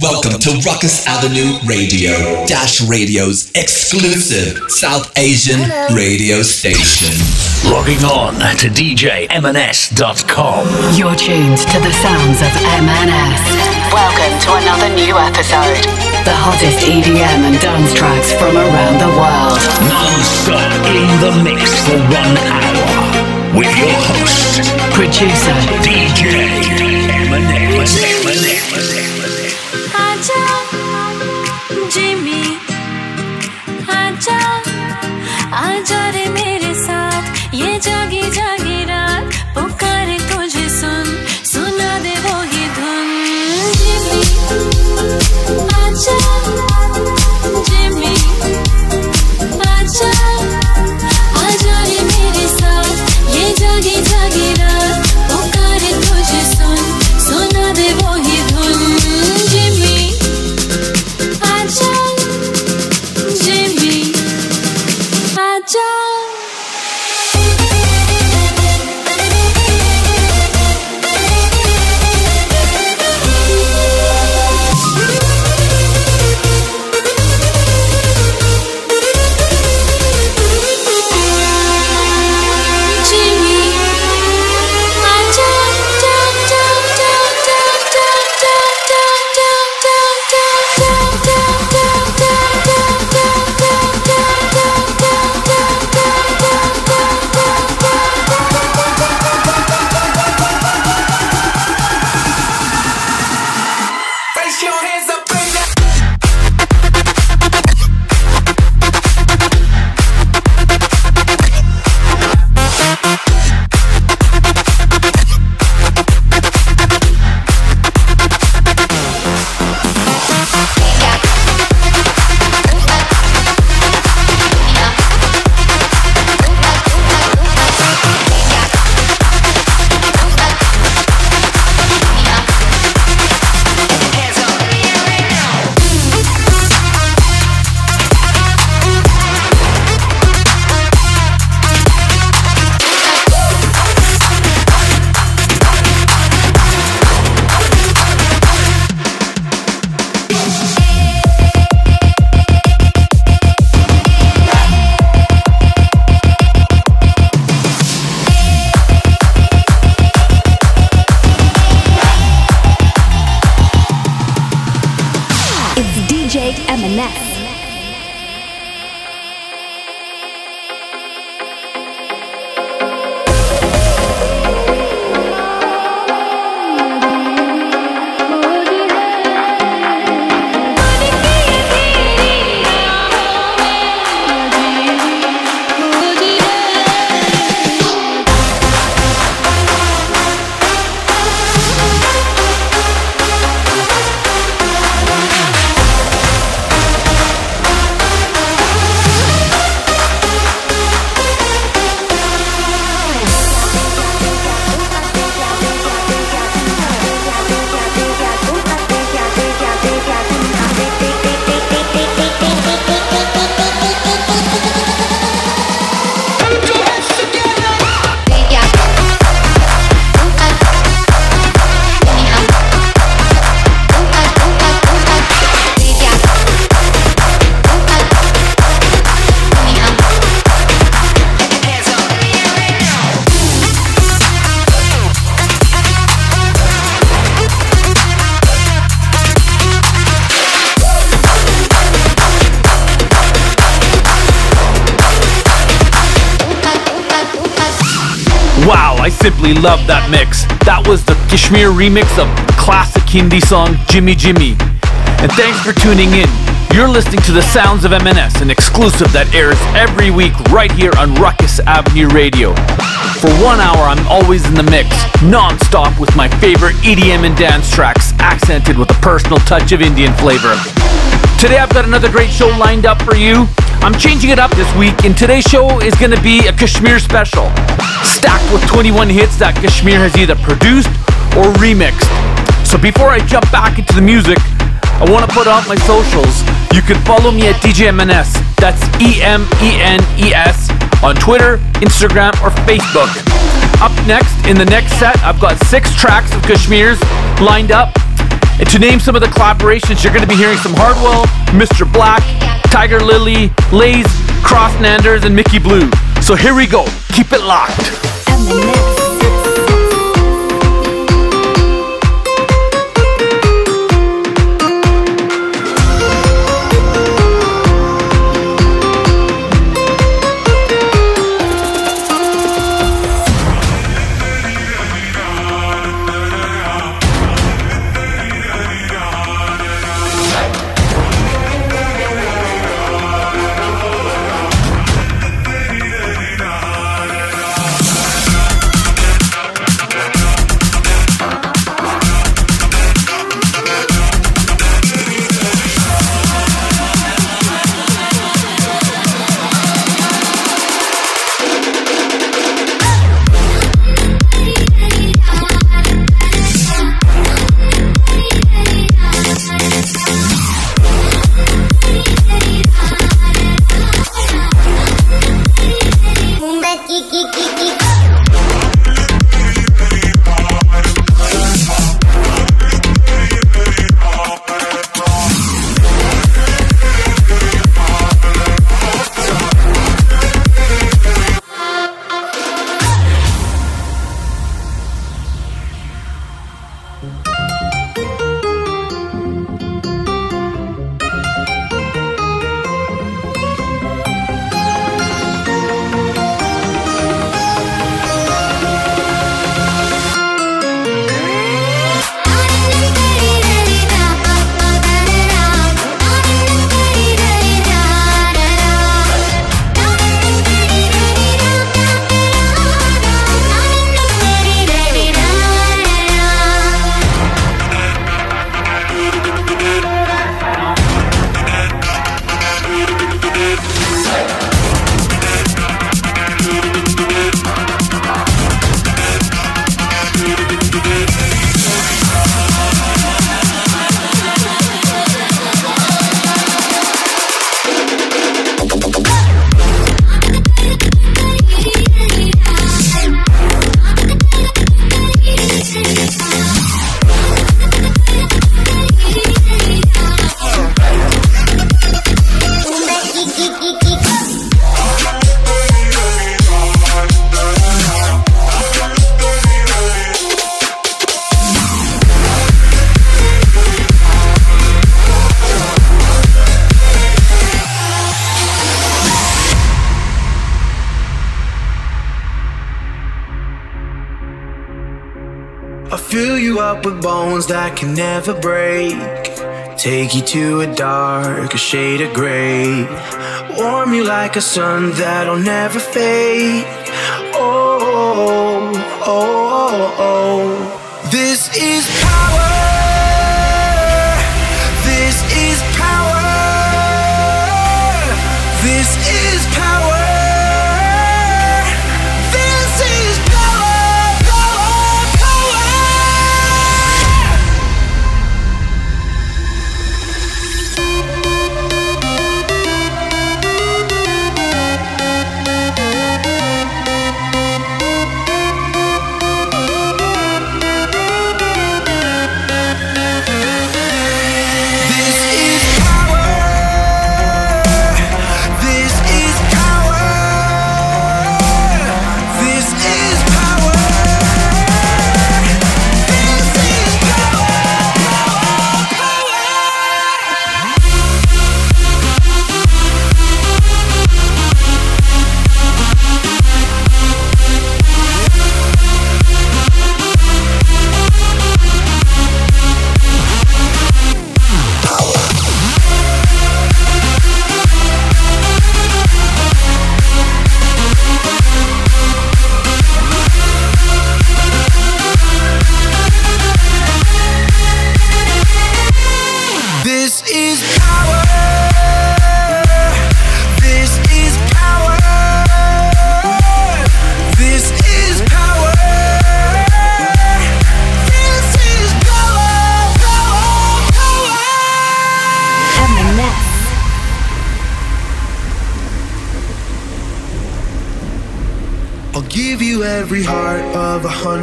Welcome to Ruckus Avenue Radio, Dash Radio's exclusive South Asian radio station. Logging on to DJMNS.com. You're tuned to the sounds of MNS. Welcome to another new episode. The hottest EDM and dance tracks from around the world. Non-stop in the mix for one hour. With your host, Producer, DJ M&S. Simply love that mix. That was the KSHMR remix of classic Hindi song Jimmy Jimmy. And thanks for tuning in. You're listening to the sounds of MNS, an exclusive that airs every week right here on Ruckus Avenue Radio. For one hour, I'm always in the mix, non-stop with my favorite EDM and dance tracks, accented with a personal touch of Indian flavor. Today I've got another great show lined up for you. I'm changing it up this week, and today's show is going to be a KSHMR special, stacked with 21 hits that KSHMR has either produced or remixed. So before I jump back into the music, I want to put out my socials. You can follow me at DJMNS. That's E M E N E S on Twitter, Instagram, or Facebook. Up next, in the next set, I've got six tracks of KSHMR's lined up. And to name some of the collaborations, you're going to be hearing some Hardwell, Mr. Black, Tigerlily, Lays, Cross Nanders, and Mickey Blue. So here we go. Keep it locked. Up with bones that can never break. Take you to a dark, a shade of gray. Warm you like a sun that'll never fade. Oh, oh, oh, oh. oh. This is power.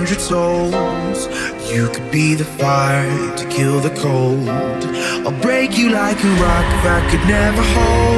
hundred souls. You could be the fire to kill the cold. I'll break you like a rock that could never hold.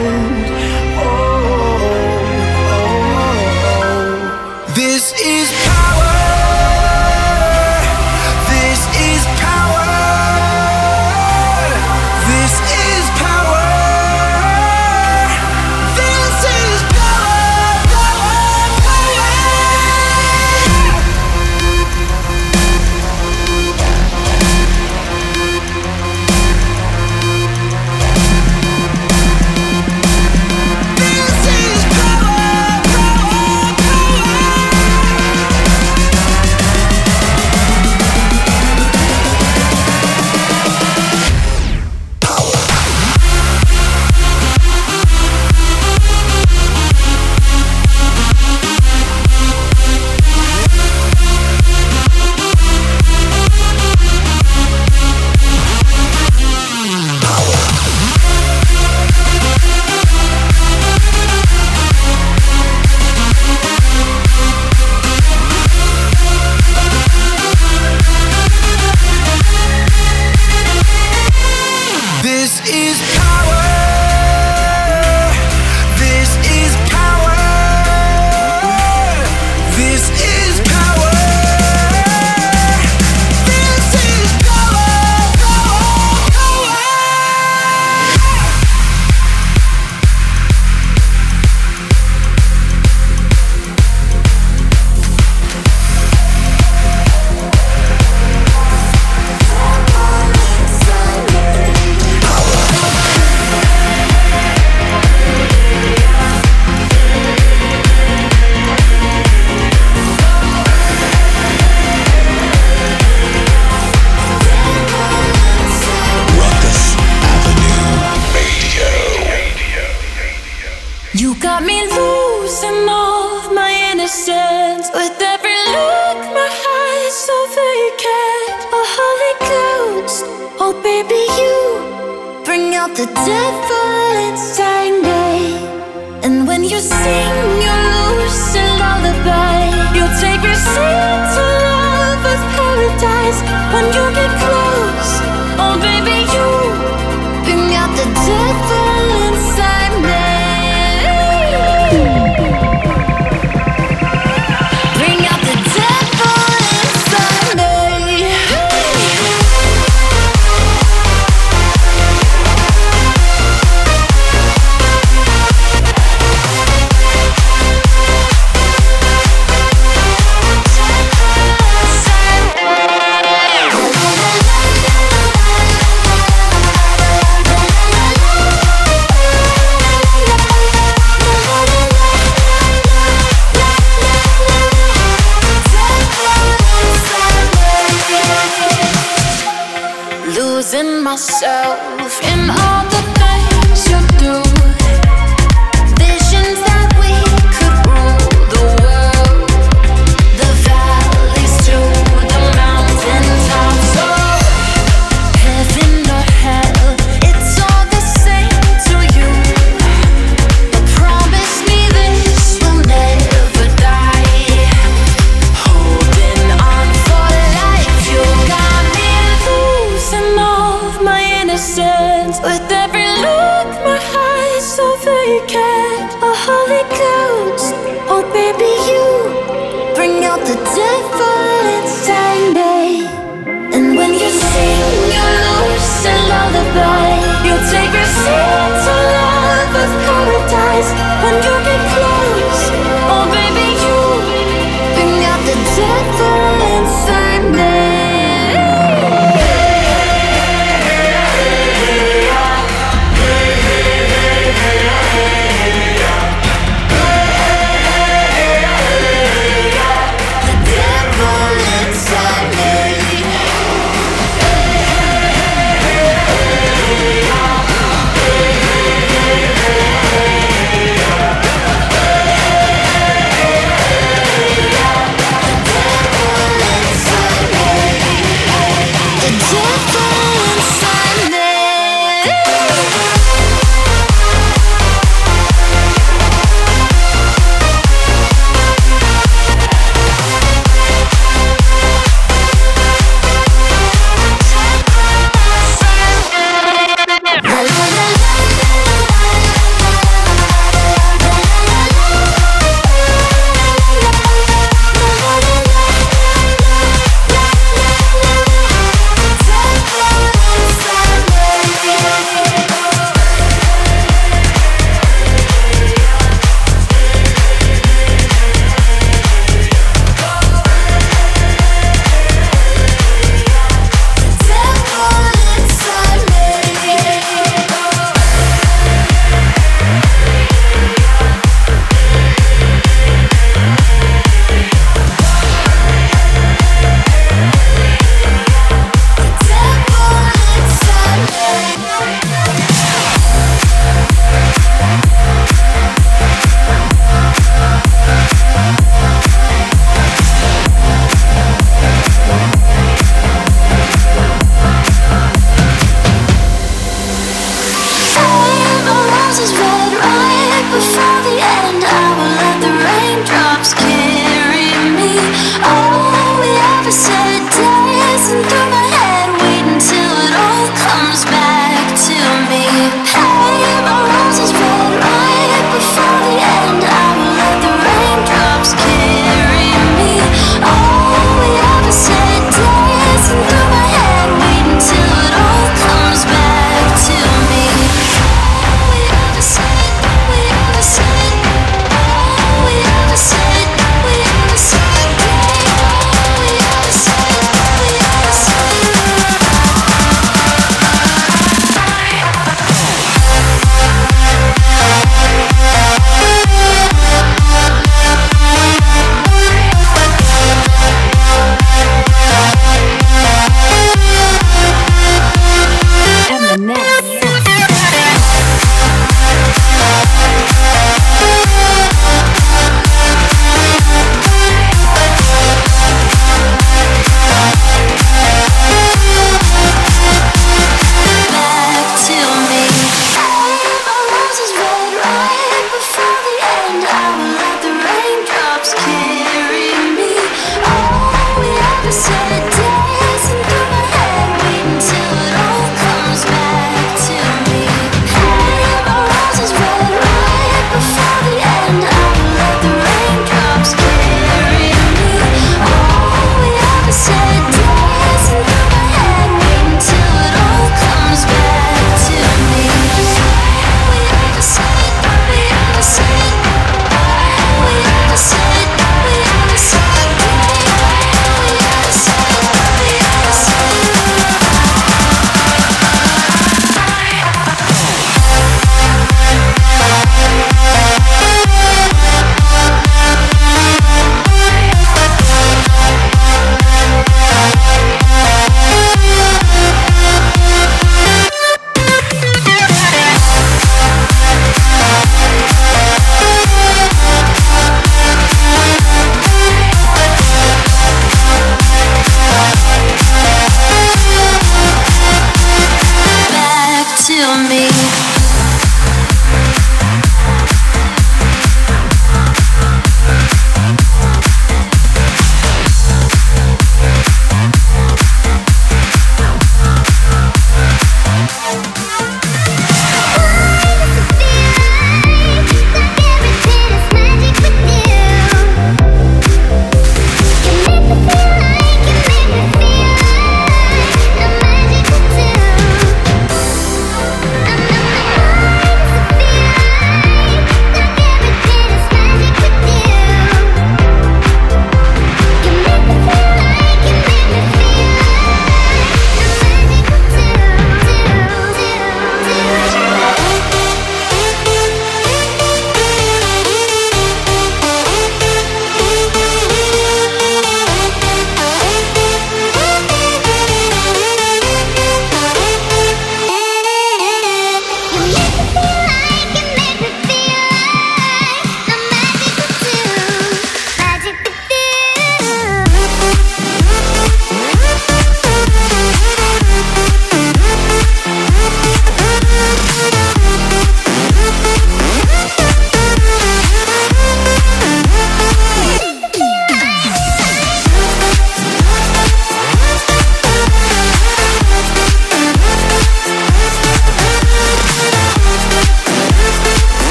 myself.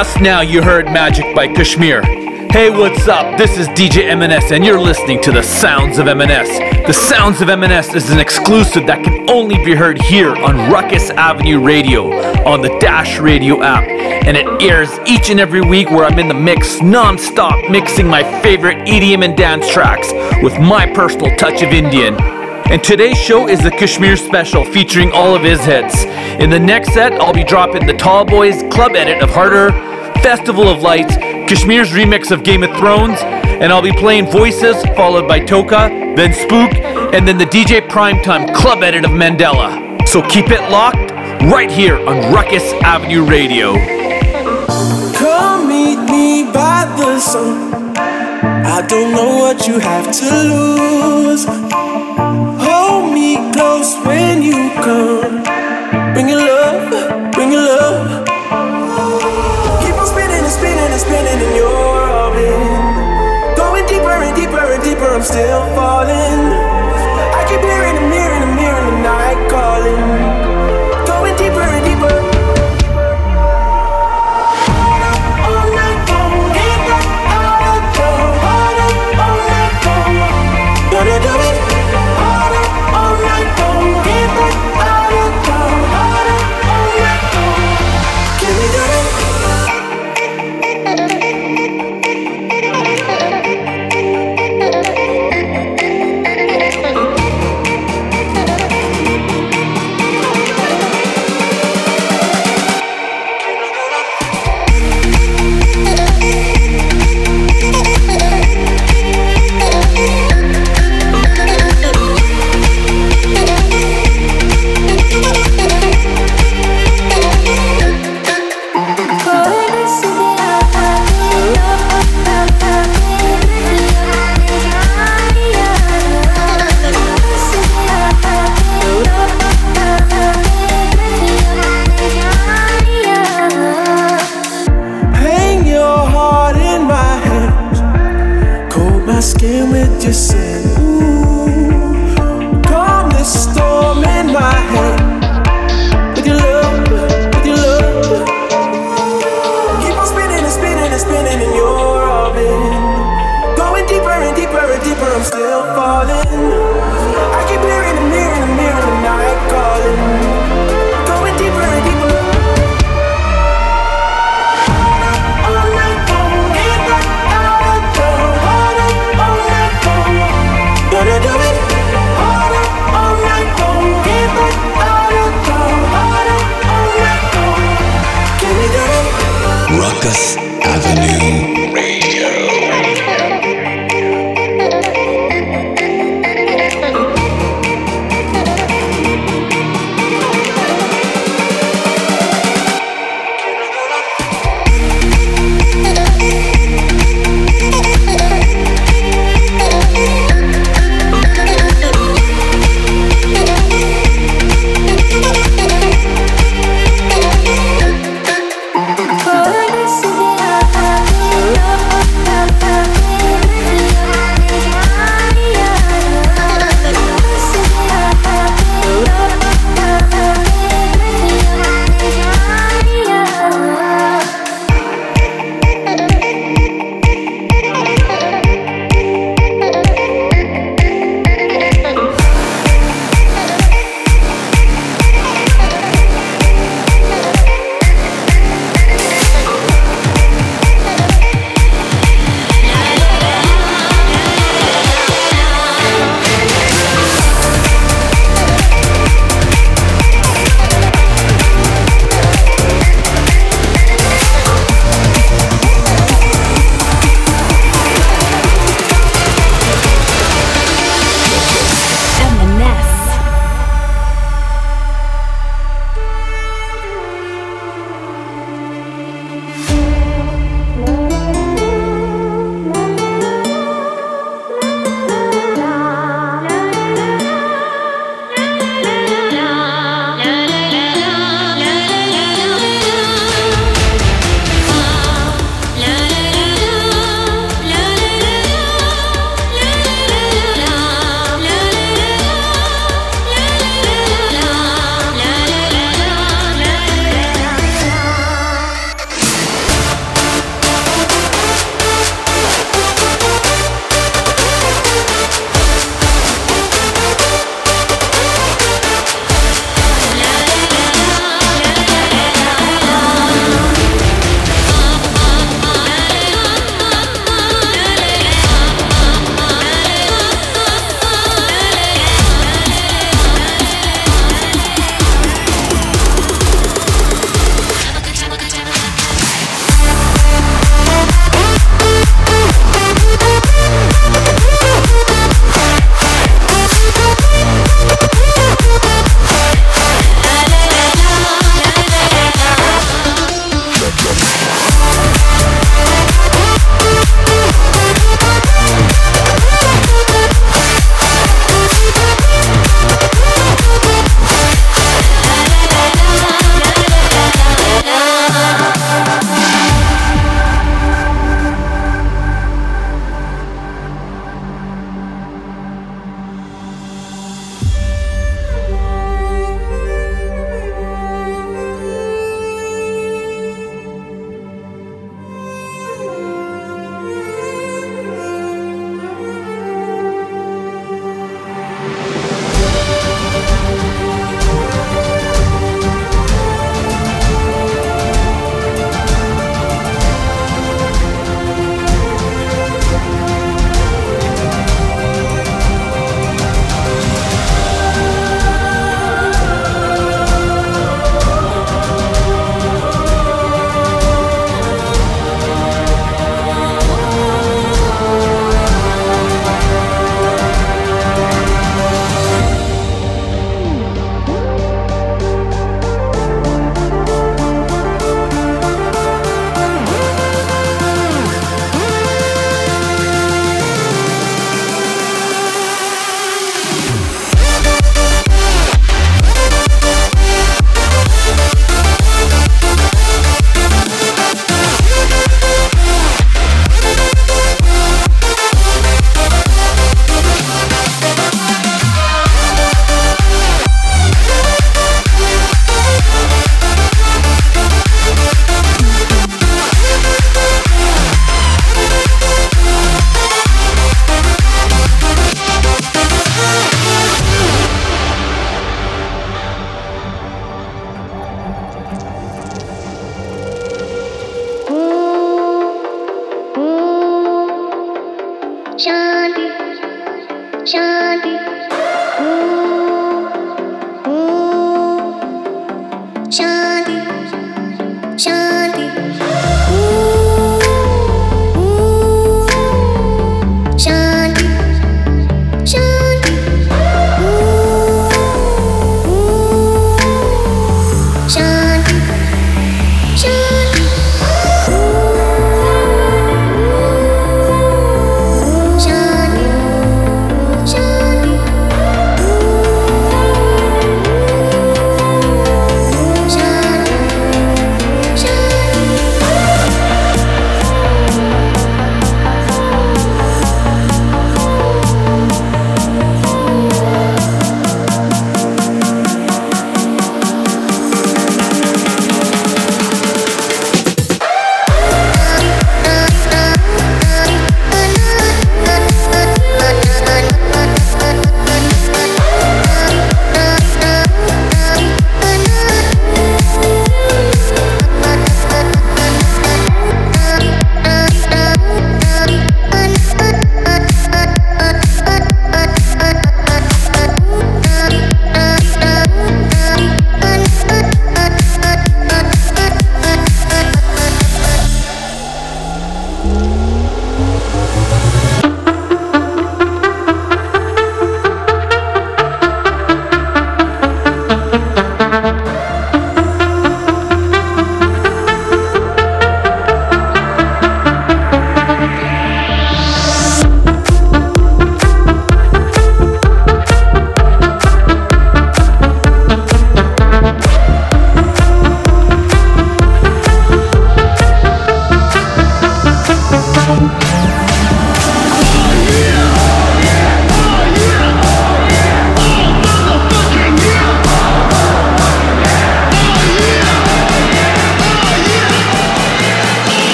Just now you heard Magic by KSHMR. Hey, what's up? This is DJ M&S and you're listening to the Sounds of M&S. The Sounds of M&S is an exclusive that can only be heard here on Ruckus Avenue Radio on the Dash Radio app. And it airs each and every week where I'm in the mix non-stop mixing my favorite EDM and dance tracks with my personal touch of Indian. And today's show is the KSHMR special featuring all of his hits. In the next set, I'll be dropping the Tall Boys club edit of Harder, Festival of Lights, KSHMR's remix of Game of Thrones, and I'll be playing Voices, followed by Toka, then Spook, and then the DJ Primetime club edit of Mandala. So keep it locked right here on Ruckus Avenue Radio. Come meet me by the sun. I don't know what you have to lose. Hold me close when you come. Bring your love, and spinning in. Going deeper and deeper and deeper, I'm still falling.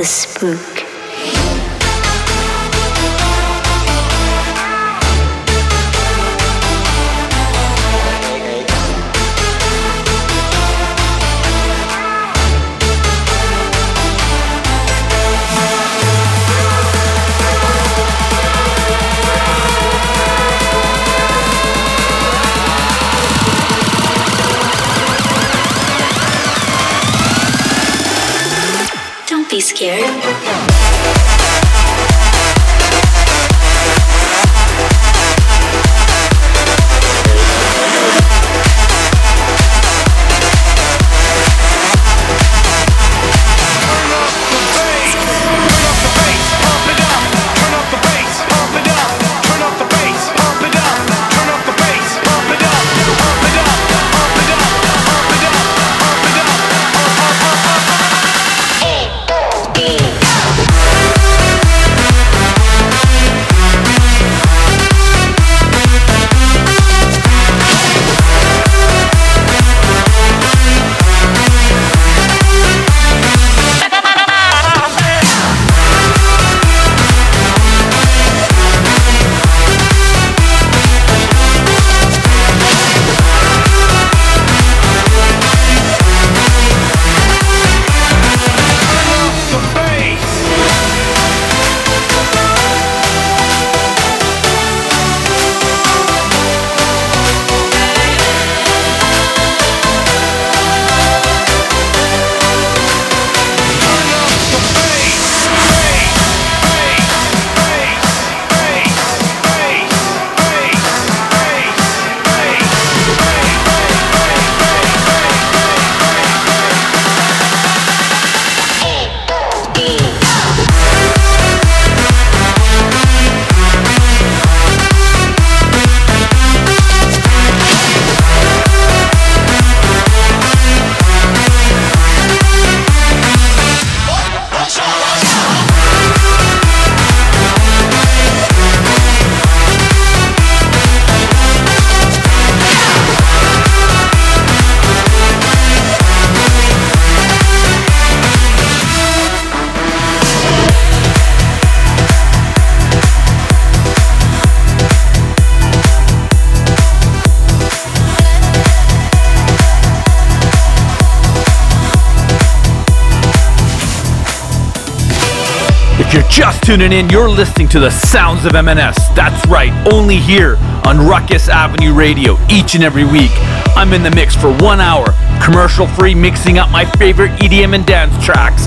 the spook. scared? Just tuning in, you're listening to the sounds of M&S. That's right, only here on Ruckus Avenue Radio each and every week. I'm in the mix for one hour, commercial free, mixing up my favorite EDM and dance tracks,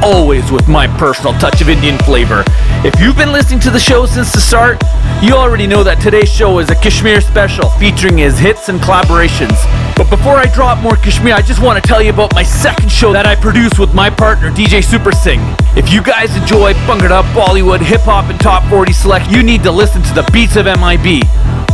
always with my personal touch of Indian flavor. If you've been listening to the show since the start, you already know that today's show is a KSHMR special featuring his hits and collaborations. But before I drop more KSHMR, I just want to tell you about my second show that I produce with my partner DJ Super Singh. If you guys enjoy bunkered up Bollywood, hip hop, and top 40 select, you need to listen to the beats of MIB.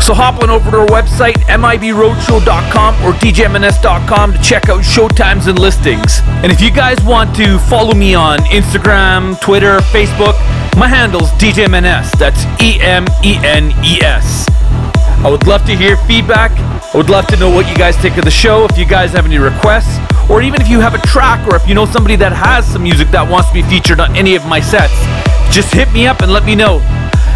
So hop on over to our website, mibroadshow.com or djmns.com to check out showtimes and listings. And if you guys want to follow me on Instagram, Twitter, Facebook, my handle's DJMNS. That's E M E N E S. I would love to hear feedback. I would love to know what you guys think of the show, if you guys have any requests, or even if you have a track or if you know somebody that has some music that wants to be featured on any of my sets. Just hit me up and let me know.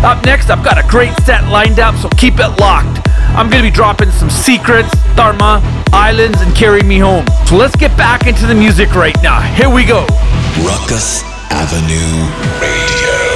Up next, I've got a great set lined up, so keep it locked. I'm gonna be dropping some secrets, Dharma, Islands, and Carry Me Home. So let's get back into the music right now. Here we go. Ruckus Avenue Radio.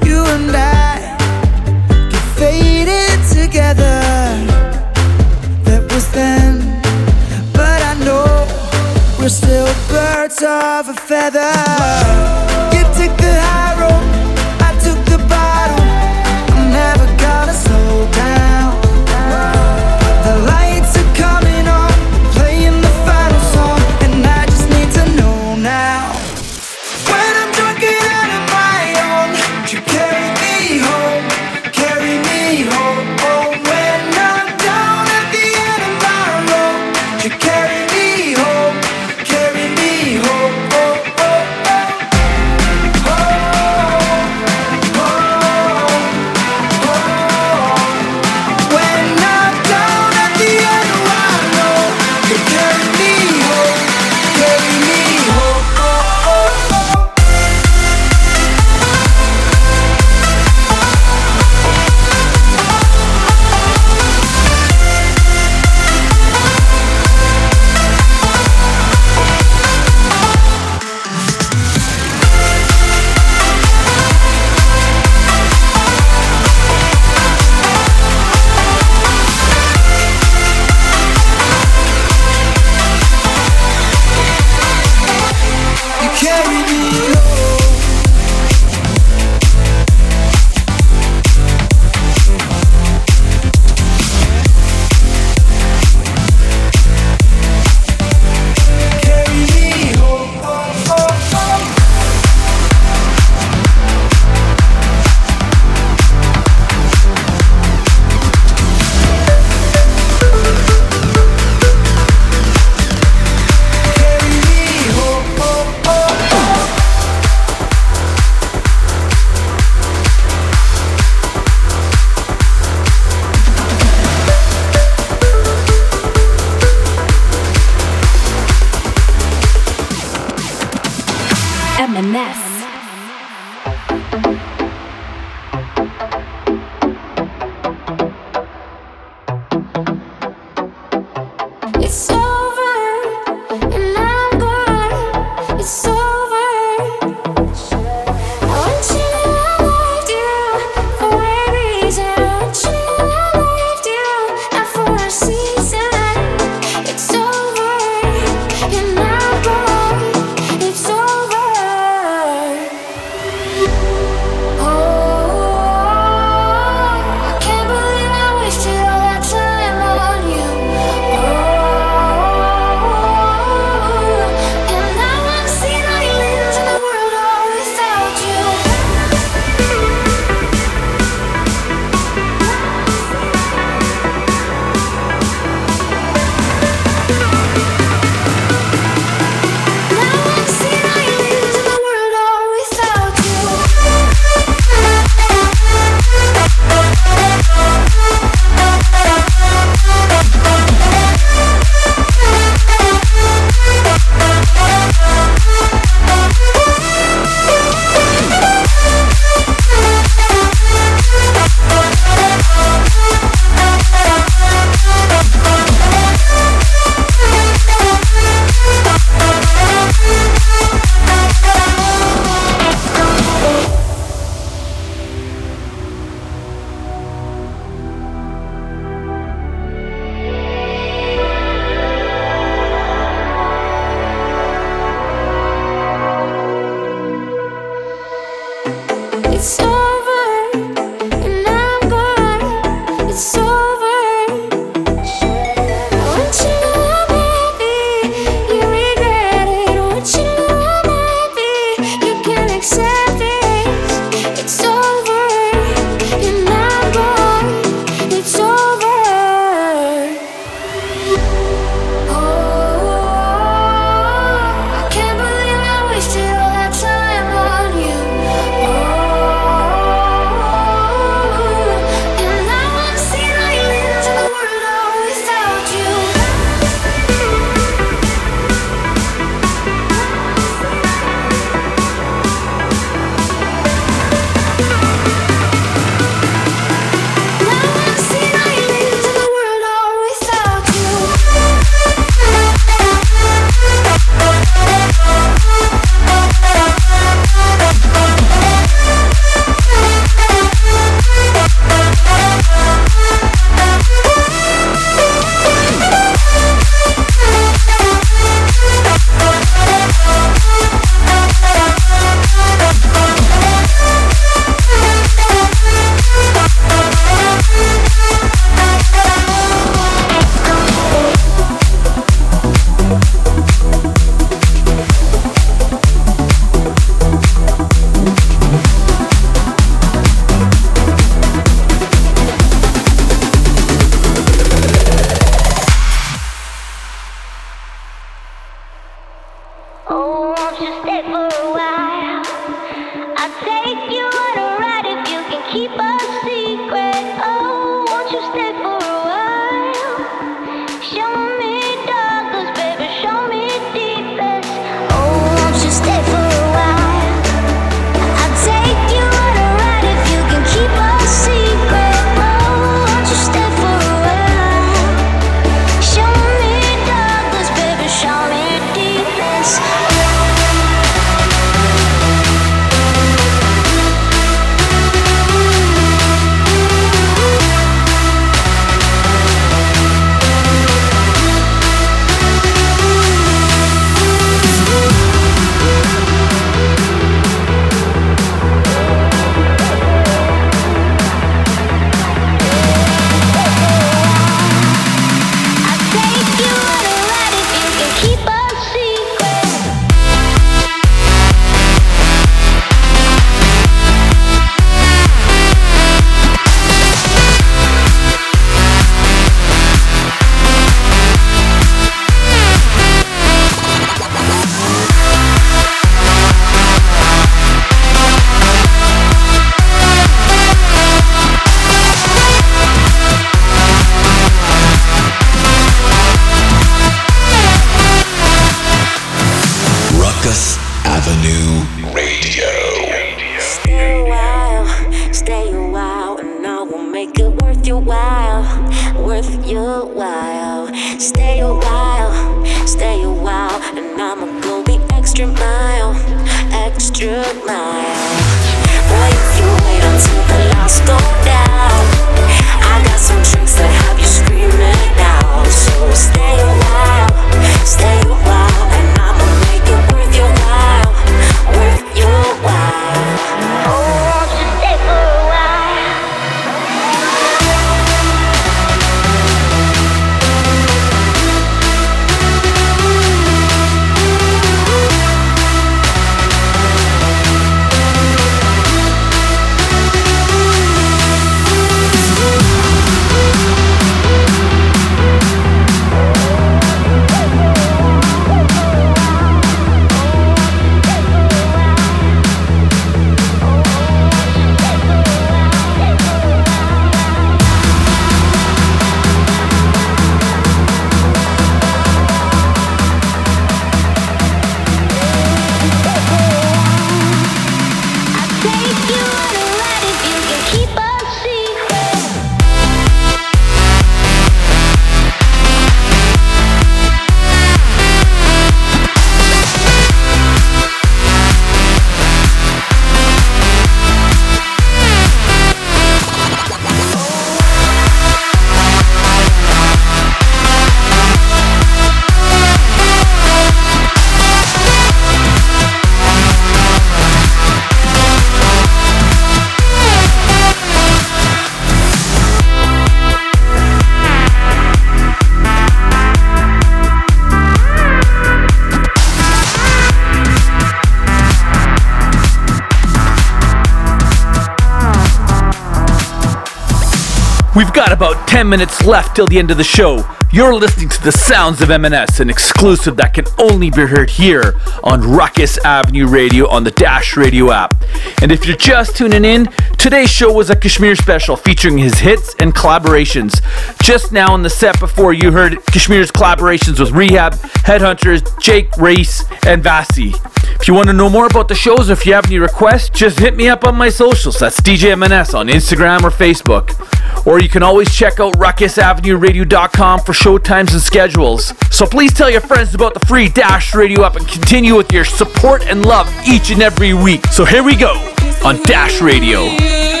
10 minutes left till the end of the show. You're listening to the sounds of M&S, an exclusive that can only be heard here on Ruckus Avenue Radio on the Dash Radio app. And if you're just tuning in, today's show was a KSHMR special featuring his hits and collaborations. Just now in the set before you heard KSHMR's collaborations with R3HAB, Headhunterz, Jake Reese, and Vassy. If you want to know more about the shows or if you have any requests, just hit me up on my socials. That's DJ M&S on Instagram or Facebook. Or you can always check out ruckusavenueradio.com for show times and schedules. So please tell your friends about the free Dash Radio app and continue with your support and love each and every week. So here we go on Dash Radio.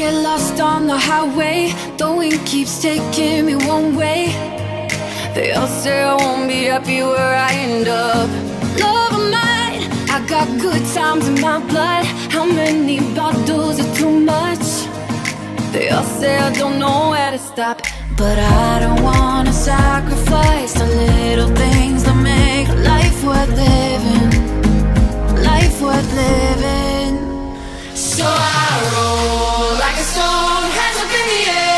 get lost on the highway. The wind keeps taking me one way. They all say I won't be happy where I end up. Love of mine, I got good times in my blood. How many bottles are too much? They all say I don't know where to stop. But I don't wanna sacrifice the little things that make life worth living. Life worth living. So I roll like a stone, hands up in the air.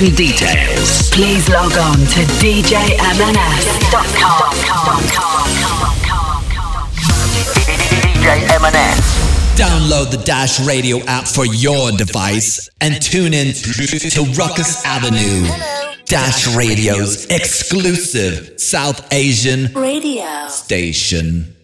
booking details, please log on to djmns.com. Download the Dash Radio app for your device and tune in to Ruckus Avenue. Dash Radio's exclusive South Asian radio station.